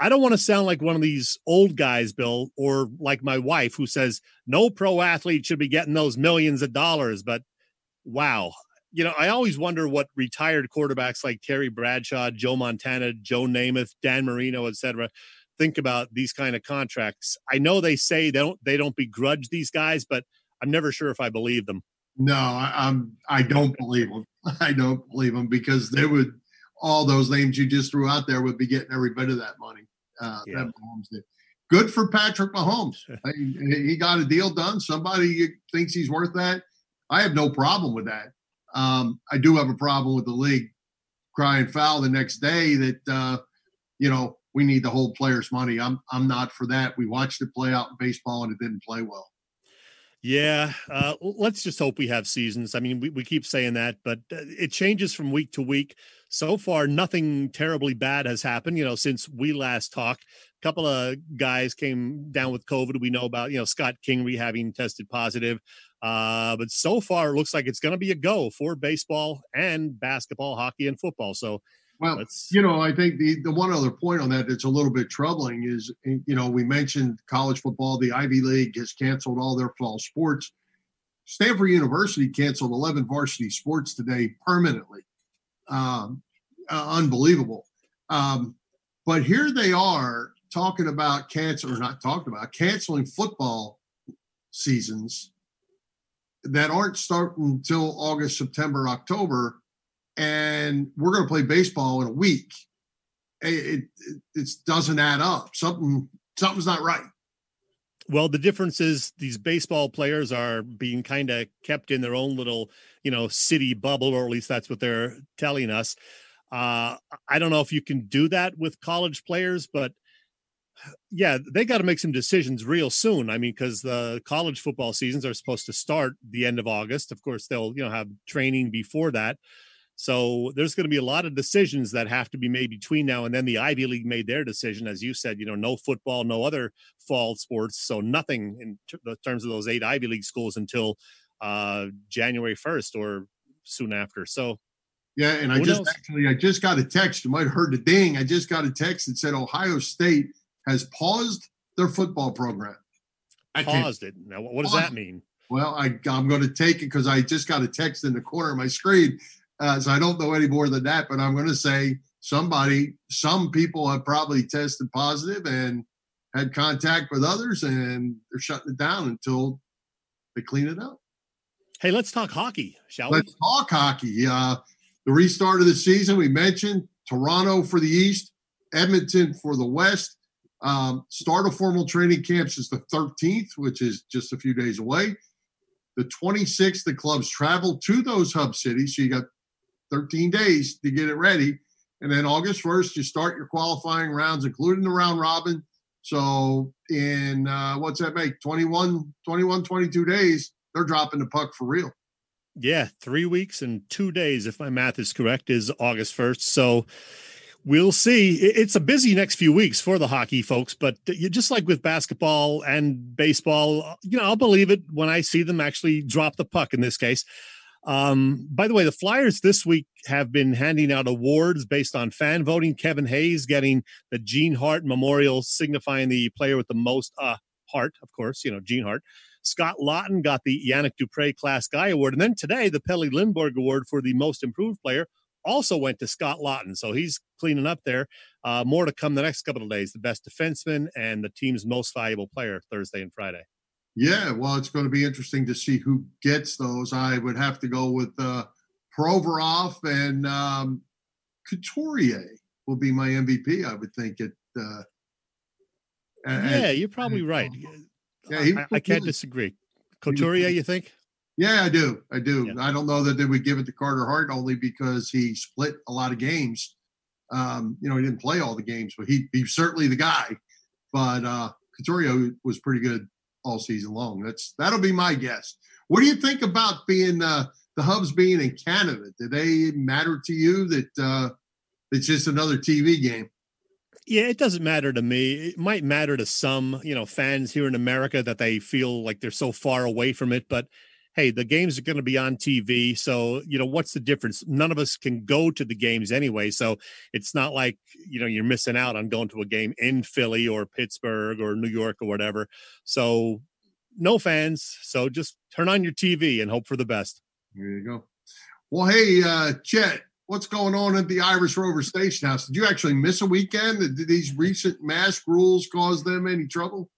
I don't want to sound like one of these old guys, Bill, or like my wife who says no pro athlete should be getting those millions of dollars. But wow, you know, I always wonder what retired quarterbacks like Terry Bradshaw, Joe Montana, Joe Namath, Dan Marino, etc., think about these kind of contracts. I know they say they don't they don't begrudge these guys, but I'm never sure if I believe them. No, I, I'm. I don't believe them. I don't believe them because they would all those names you just threw out there would be getting every bit of that money. Uh, yeah. that Mahomes did. Good for Patrick Mahomes. he got a deal done. Somebody thinks he's worth that. I have no problem with that. Um, I do have a problem with the league crying foul the next day that uh, you know we need to hold players' money. I'm I'm not for that. We watched it play out in baseball and it didn't play well. Yeah, uh, let's just hope we have seasons. I mean, we, we keep saying that, but uh, it changes from week to week. So far, nothing terribly bad has happened. You know, since we last talked, a couple of guys came down with COVID. We know about, you know, Scott Kingery having tested positive. Uh, but so far, it looks like it's going to be a go for baseball and basketball, hockey, and football. So well, you know, I think the the one other point on that that's a little bit troubling is, you know, we mentioned college football. The Ivy League has canceled all their fall sports. Stanford University canceled 11 varsity sports today permanently. Um, uh, unbelievable. Um, but here they are talking about cancel or not talking about canceling football seasons that aren't starting until August, September, October and we're going to play baseball in a week. It, it, it doesn't add up. Something something's not right. Well, the difference is these baseball players are being kind of kept in their own little, you know, city bubble, or at least that's what they're telling us. Uh, I don't know if you can do that with college players, but yeah, they got to make some decisions real soon. I mean, because the college football seasons are supposed to start the end of August. Of course, they'll you know have training before that. So there's going to be a lot of decisions that have to be made between now and then. The Ivy League made their decision, as you said. You know, no football, no other fall sports, so nothing in t- terms of those eight Ivy League schools until uh, January 1st or soon after. So yeah, and I Who just knows? actually I just got a text. You might have heard the ding. I just got a text that said Ohio State has paused their football program. I paused it. Now, what does Paused that mean? Well, I, I'm going to take it because I just got a text in the corner of my screen. Uh, so I don't know any more than that, but I'm going to say somebody, some people have probably tested positive and had contact with others, and they're shutting it down until they clean it up. Hey, let's talk hockey, shall we? Let's talk hockey. Uh, the restart of the season, we mentioned Toronto for the East, Edmonton for the West. Um, start of formal training camps is the 13th, which is just a few days away. The 26th, the clubs travel to those hub cities. So you got 13 days to get it ready. And then August 1st, you start your qualifying rounds, including the round robin. So in uh, what's that make? 21, 21, 22 days, they're dropping the puck for real. Yeah, three weeks and two days, if my math is correct, is August 1st. So we'll see. It's a busy next few weeks for the hockey folks, but just like with basketball and baseball, you know, I'll believe it when I see them actually drop the puck in this case. Um, by the way, the Flyers this week have been handing out awards based on fan voting. Kevin Hayes getting the Gene Hart Memorial, signifying the player with the most uh, heart, of course, you know, Gene Hart. Scott Laughton got the Yannick Dupre Class Guy Award. And then today, the Pelle Lindbergh Award for the most improved player also went to Scott Laughton. So he's cleaning up there. Uh, more to come the next couple of days. The best defenseman and the team's most valuable player Thursday and Friday. Yeah, well, it's going to be interesting to see who gets those. I would have to go with uh, Provorov and um, Couturier will be my MVP. I would think it. Uh, and- yeah, you're probably right. Yeah, he- I, I can't disagree. Couturier, you think? Yeah, I do. I do. Yeah. I don't know that they would give it to Carter Hart only because he split a lot of games. Um, you know, he didn't play all the games, but he he's certainly the guy. But uh Couturier was pretty good all season long. That's that'll be my guess. What do you think about being uh the hubs being in Canada? Do they matter to you that uh it's just another TV game? Yeah, it doesn't matter to me. It might matter to some, you know, fans here in America that they feel like they're so far away from it. But hey, the games are going to be on TV. So, you know, what's the difference? None of us can go to the games anyway. So it's not like, you know, you're missing out on going to a game in Philly or Pittsburgh or New York or whatever. So no fans. So just turn on your TV and hope for the best. There you go. Well, hey, uh, Chet, what's going on at the Irish Rover Station House? Did you actually miss a weekend? Did these recent mask rules cause them any trouble?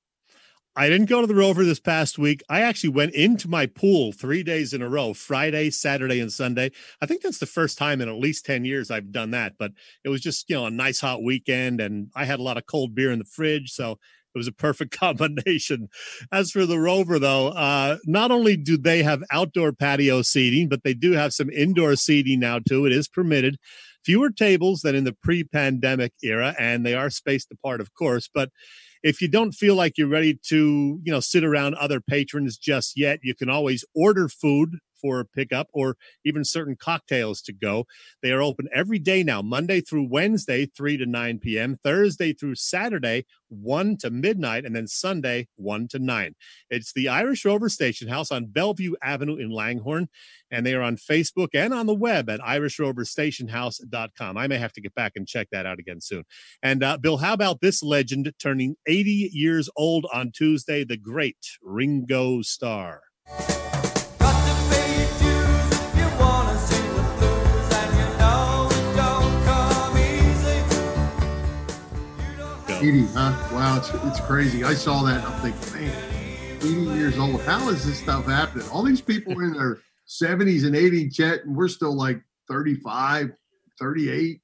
I didn't go to the Rover this past week. I actually went into my pool three days in a row Friday, Saturday, and Sunday. I think that's the first time in at least 10 years I've done that. But it was just, you know, a nice hot weekend. And I had a lot of cold beer in the fridge. So it was a perfect combination. As for the Rover, though, uh, not only do they have outdoor patio seating, but they do have some indoor seating now, too. It is permitted. Fewer tables than in the pre pandemic era, and they are spaced apart, of course. But if you don't feel like you're ready to, you know, sit around other patrons just yet, you can always order food for pickup or even certain cocktails to go. They are open every day now, Monday through Wednesday, 3 to 9 p.m., Thursday through Saturday, 1 to midnight, and then Sunday, 1 to 9. It's the Irish Rover Station House on Bellevue Avenue in Langhorne, and they are on Facebook and on the web at irishroverstationhouse.com. I may have to get back and check that out again soon. And uh, Bill, how about this legend turning 80 years old on Tuesday, the great Ringo Starr? Go. 80, huh? Wow, it's, it's crazy. I saw that and I'm thinking, man, 80 years old. How is this stuff happening? All these people in their 70s and 80, Chet, and we're still like 35, 38.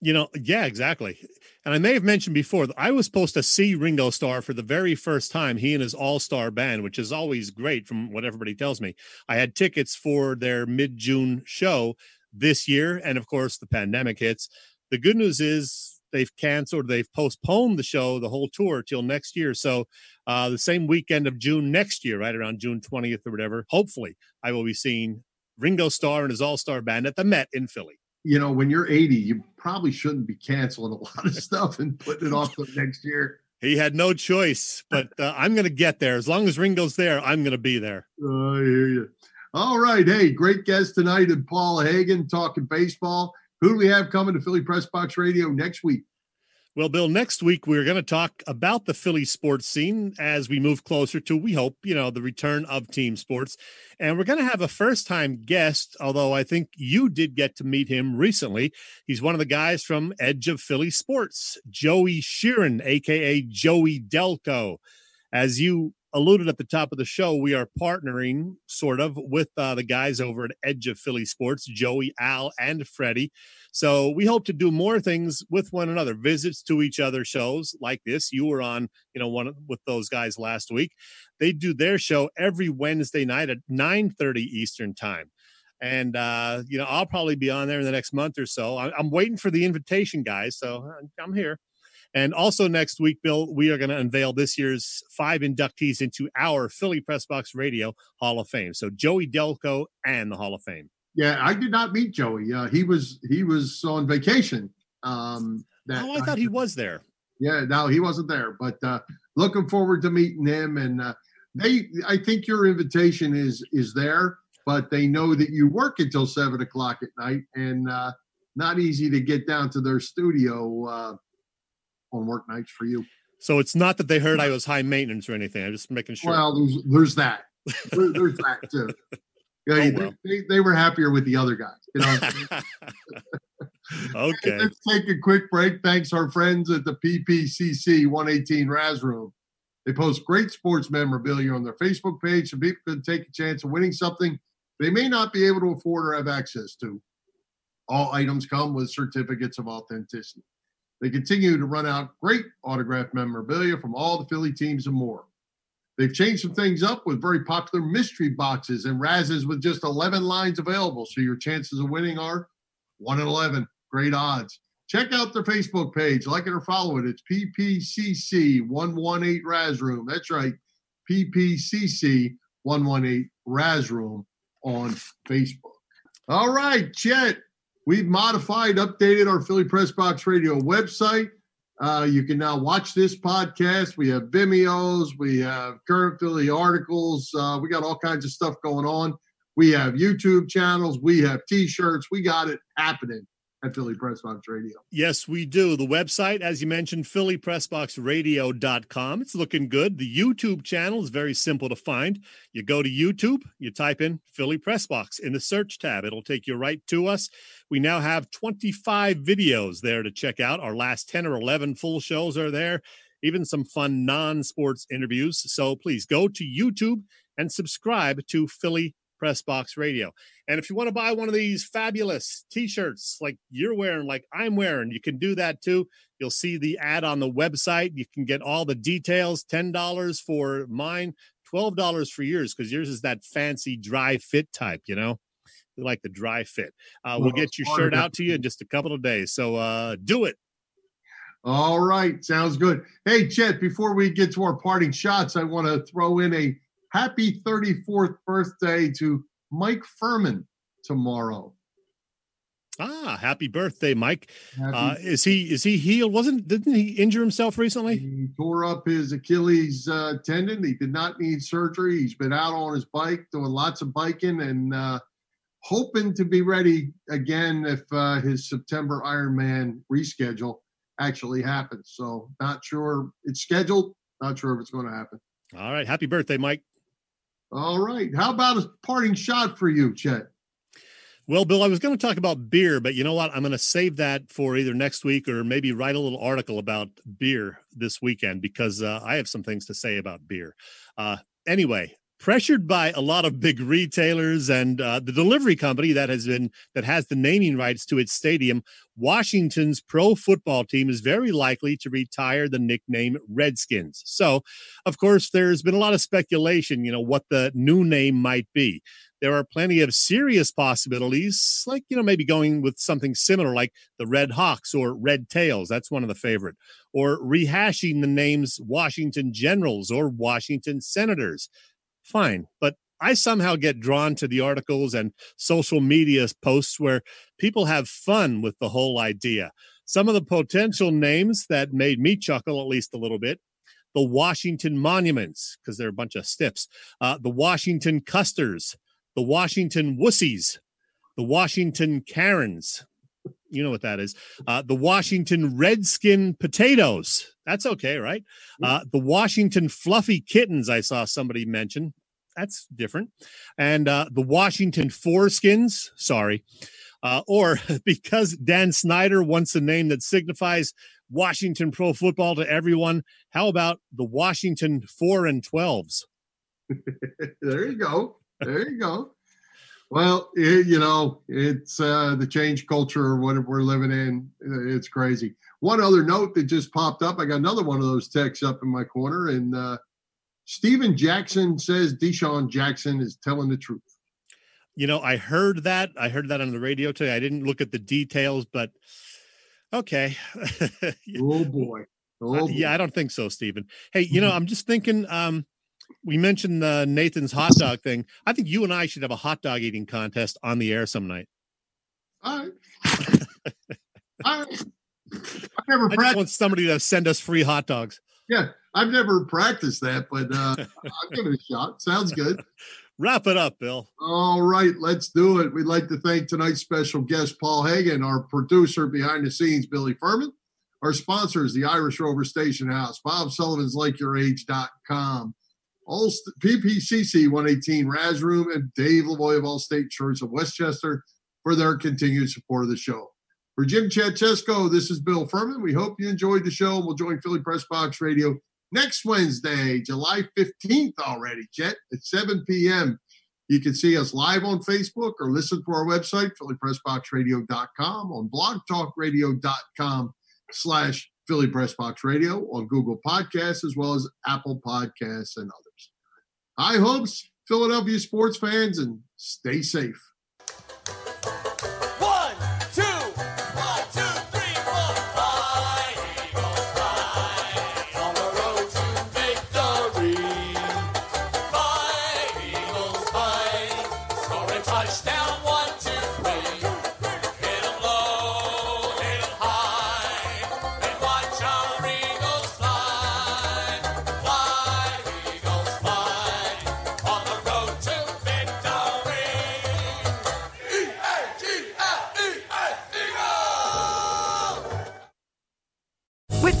You know, yeah, exactly. And I may have mentioned before that I was supposed to see Ringo Starr for the very first time, he and his all star band, which is always great from what everybody tells me. I had tickets for their mid June show this year. And of course, the pandemic hits. The good news is they've canceled, they've postponed the show, the whole tour till next year. So, uh, the same weekend of June next year, right around June 20th or whatever, hopefully, I will be seeing Ringo Starr and his All Star Band at the Met in Philly. You know, when you're 80, you probably shouldn't be canceling a lot of stuff and putting it off to next year. He had no choice, but uh, I'm going to get there. As long as Ringo's there, I'm going to be there. Uh, I hear you. All right. Hey, great guest tonight and Paul Hagen talking baseball. Who do we have coming to Philly Press Box Radio next week? Well, Bill, next week we're going to talk about the Philly sports scene as we move closer to, we hope, you know, the return of team sports. And we're going to have a first time guest, although I think you did get to meet him recently. He's one of the guys from Edge of Philly Sports, Joey Sheeran, AKA Joey Delco. As you alluded at the top of the show, we are partnering sort of with uh, the guys over at Edge of Philly Sports, Joey, Al, and Freddie. So we hope to do more things with one another, visits to each other shows like this. You were on, you know, one with those guys last week. They do their show every Wednesday night at 9 30 Eastern time. And, uh, you know, I'll probably be on there in the next month or so. I'm waiting for the invitation, guys. So I'm here. And also next week, Bill, we are going to unveil this year's five inductees into our Philly Press Box Radio Hall of Fame. So Joey Delco and the Hall of Fame. Yeah, I did not meet Joey. Uh, he was he was on vacation. Um, that oh, I thought he was there. Yeah, no, he wasn't there. But uh, looking forward to meeting him. And uh, they, I think your invitation is is there, but they know that you work until seven o'clock at night, and uh, not easy to get down to their studio uh, on work nights for you. So it's not that they heard I was high maintenance or anything. I'm just making sure. Well, there's there's that. There, there's that too. Yeah, oh, well. they, they, were happier with the other guys. You know. okay. Let's take a quick break. Thanks our friends at the PPCC 118 Raz Room. They post great sports memorabilia on their Facebook page, so people can take a chance of winning something they may not be able to afford or have access to. All items come with certificates of authenticity. They continue to run out great autographed memorabilia from all the Philly teams and more. They've changed some things up with very popular mystery boxes and razzes with just 11 lines available. So your chances of winning are 1 in 11. Great odds. Check out their Facebook page, like it or follow it. It's PPCC 118 Raz Room. That's right, PPCC 118 Raz Room on Facebook. All right, Chet, We've modified, updated our Philly Press Box Radio website. Uh, you can now watch this podcast. We have Vimeos, we have current Philly articles. Uh, we got all kinds of stuff going on. We have YouTube channels, we have t shirts, we got it happening at Philly Press Box Radio. Yes, we do. The website, as you mentioned, phillypressboxradio.com. It's looking good. The YouTube channel is very simple to find. You go to YouTube, you type in Philly Press Box in the search tab. It'll take you right to us. We now have 25 videos there to check out. Our last 10 or 11 full shows are there, even some fun non sports interviews. So please go to YouTube and subscribe to Philly Press Box Radio. And if you want to buy one of these fabulous t-shirts like you're wearing, like I'm wearing, you can do that too. You'll see the ad on the website. You can get all the details. $10 for mine, $12 for yours, because yours is that fancy dry fit type, you know? We like the dry fit. Uh, we'll get your shirt out to you in just a couple of days. So uh, do it. All right. Sounds good. Hey, Chet, before we get to our parting shots, I want to throw in a happy 34th birthday to Mike Furman tomorrow. Ah, happy birthday, Mike. Happy uh, is he is he healed? Wasn't didn't he injure himself recently? He tore up his Achilles uh, tendon. He did not need surgery. He's been out on his bike doing lots of biking and uh, hoping to be ready again if uh, his September Ironman reschedule actually happens. So not sure it's scheduled. Not sure if it's going to happen. All right, happy birthday, Mike. All right. How about a parting shot for you, Chet? Well, Bill, I was going to talk about beer, but you know what? I'm going to save that for either next week or maybe write a little article about beer this weekend because uh, I have some things to say about beer. Uh, anyway, pressured by a lot of big retailers and uh, the delivery company that has been that has the naming rights to its stadium washington's pro football team is very likely to retire the nickname redskins. So of course there's been a lot of speculation you know what the new name might be. There are plenty of serious possibilities like you know maybe going with something similar like the red hawks or red tails that's one of the favorite or rehashing the names washington generals or washington senators fine. But I somehow get drawn to the articles and social media posts where people have fun with the whole idea. Some of the potential names that made me chuckle at least a little bit the Washington Monuments, because they're a bunch of stiffs, uh, the Washington Custers, the Washington Wussies, the Washington Karens. You know what that is. Uh, the Washington Redskin Potatoes. That's okay, right? Uh, the Washington Fluffy Kittens, I saw somebody mention. That's different. And uh, the Washington Foreskins. Sorry. Uh, or because Dan Snyder wants a name that signifies Washington pro football to everyone, how about the Washington 4 and 12s? there you go. There you go. Well, it, you know, it's uh, the change culture, what we're living in. It's crazy. One other note that just popped up. I got another one of those texts up in my corner, and uh, Stephen Jackson says DeSean Jackson is telling the truth. You know, I heard that. I heard that on the radio today. I didn't look at the details, but okay. oh boy. Oh Uh, boy. yeah, I don't think so, Stephen. Hey, you know, I'm just thinking. Um, we mentioned the Nathan's hot dog thing. I think you and I should have a hot dog eating contest on the air some night. All right. Right. I've never I just want somebody to send us free hot dogs. Yeah, I've never practiced that, but uh, I'll give it a shot. Sounds good. Wrap it up, Bill. All right, let's do it. We'd like to thank tonight's special guest, Paul Hagen, our producer behind the scenes, Billy Furman. Our sponsor is the Irish Rover Station House, Bob Sullivan's LikeYourAge.com, All PPCC 118 Raz Room, and Dave Lavoy of Allstate Church of Westchester for their continued support of the show. For Jim Chet Chesko, this is Bill Furman. We hope you enjoyed the show. We'll join Philly Press Box Radio next Wednesday, July 15th already, Chet, at 7 p.m. You can see us live on Facebook or listen to our website, phillypressboxradio.com, on blogtalkradio.com slash Philly Press Box Radio, on Google Podcasts, as well as Apple Podcasts and others. High hopes, Philadelphia sports fans, and stay safe.